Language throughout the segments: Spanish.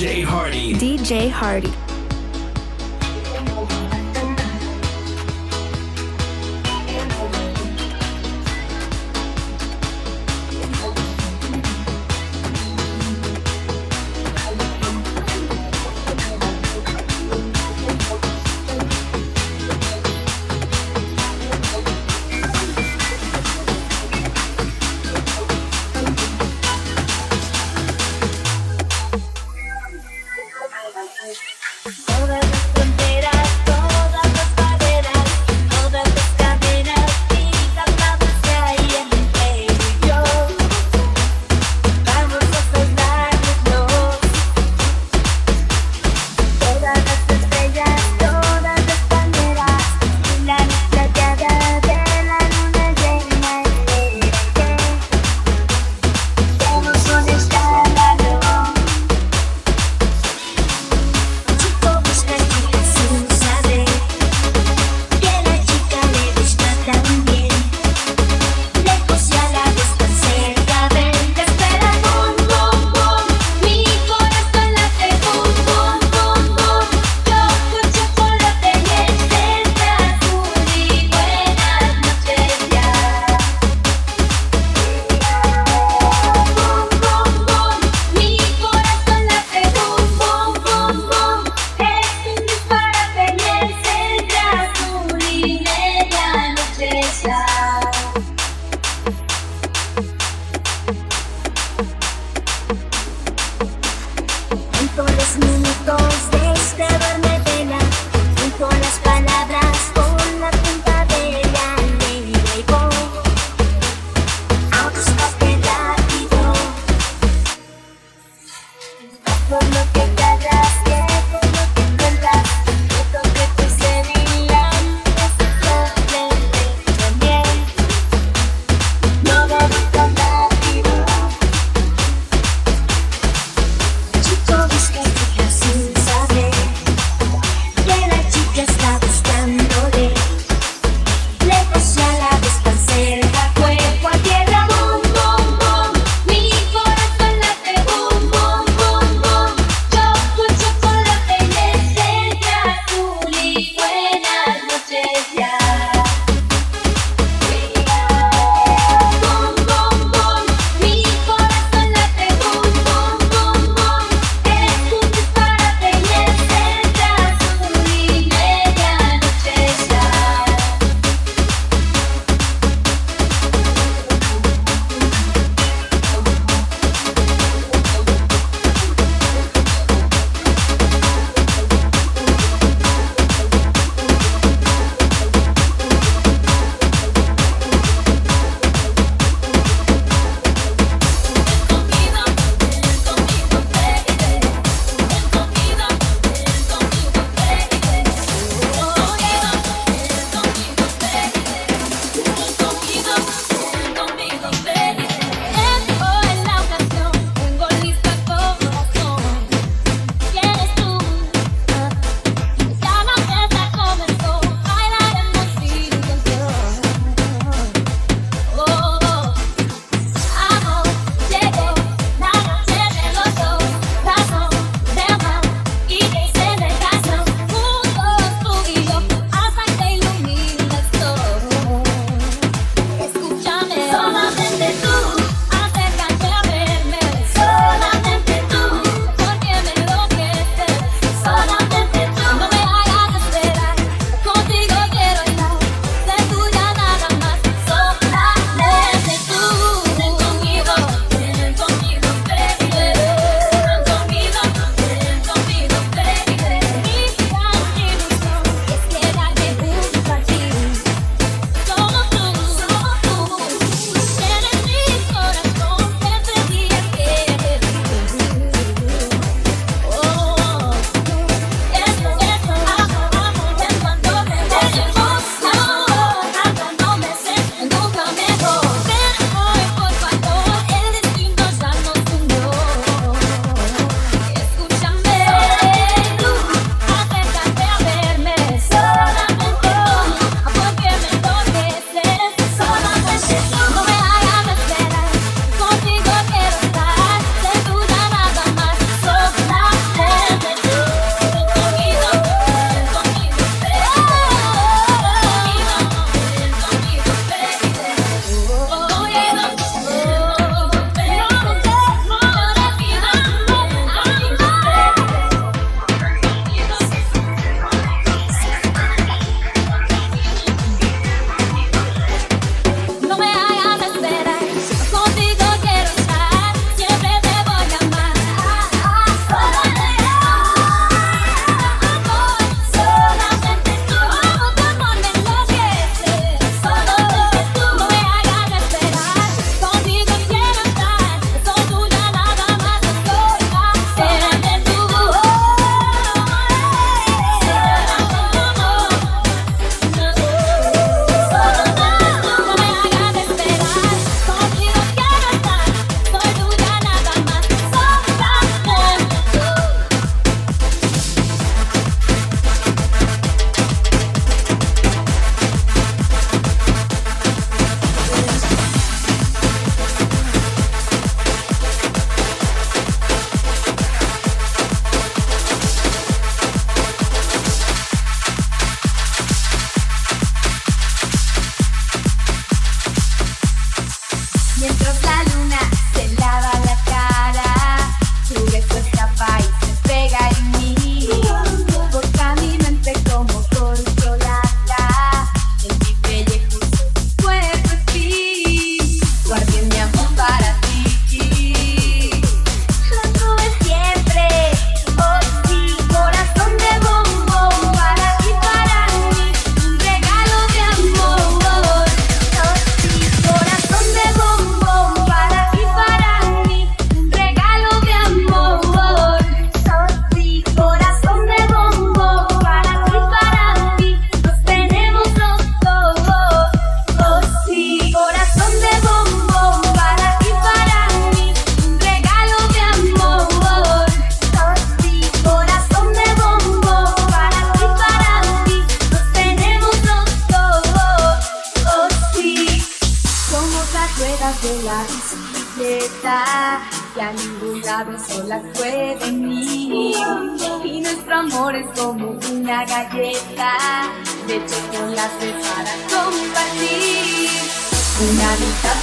DJ Hardy. DJ Hardy.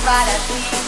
Para ti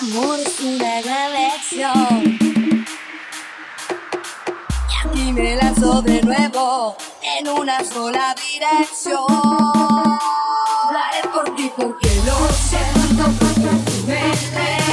amor es una gran lección. Y aquí me lanzo de nuevo en una sola dirección. Daré por ti porque lo siento, porque tú me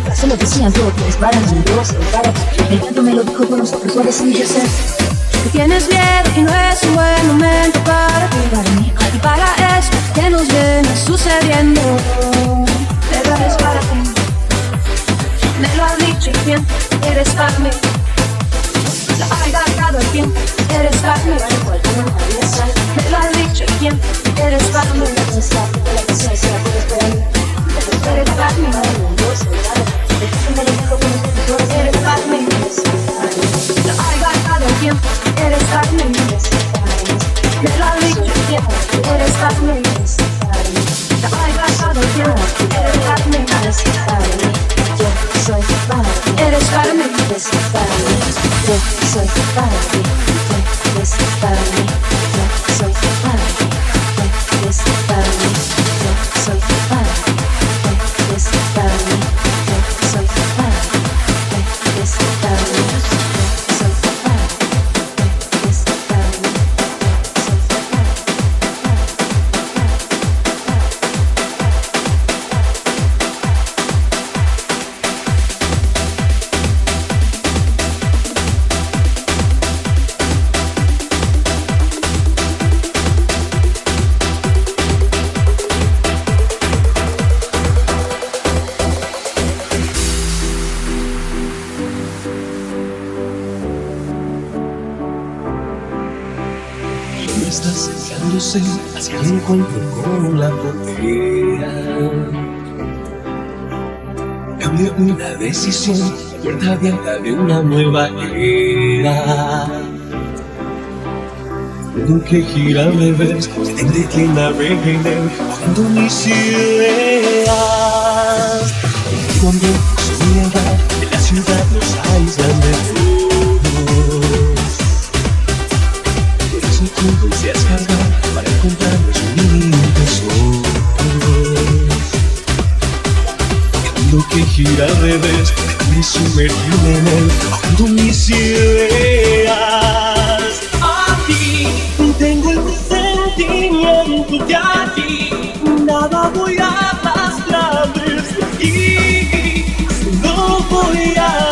la ves atrás, lo siento. Quieres para mí, soy para ti. El viento me lo dijo con los ojos suaves y yo Que tienes miedo y no es un buen momento para ti, para mí. Y para esto que nos viene sucediendo. Pero eres para ti. Me lo has dicho bien, eres para mí. Lo has gastado el tiempo, eres para mí. Me lo has dicho bien, eres para mí. Eres para mí. Eres para mí. Me lo has dicho bien, eres para mí. Lo has gastado el tiempo, eres para mí. Soy para ti, Eres para mí. eres para mí, yo soy para ti, tú eres para mí, yo soy para ti, tú eres para mí, transición, puerta abierta de una nueva era. Tengo que girar al revés, detente quien navegue cuando mis ideas. Cuando su mirada de la ciudad nos aíslan las redes me sumergieron en el fondo mis ideas. A ti. Tengo el presentimiento que a ti. Nada voy a arrastrar y no voy a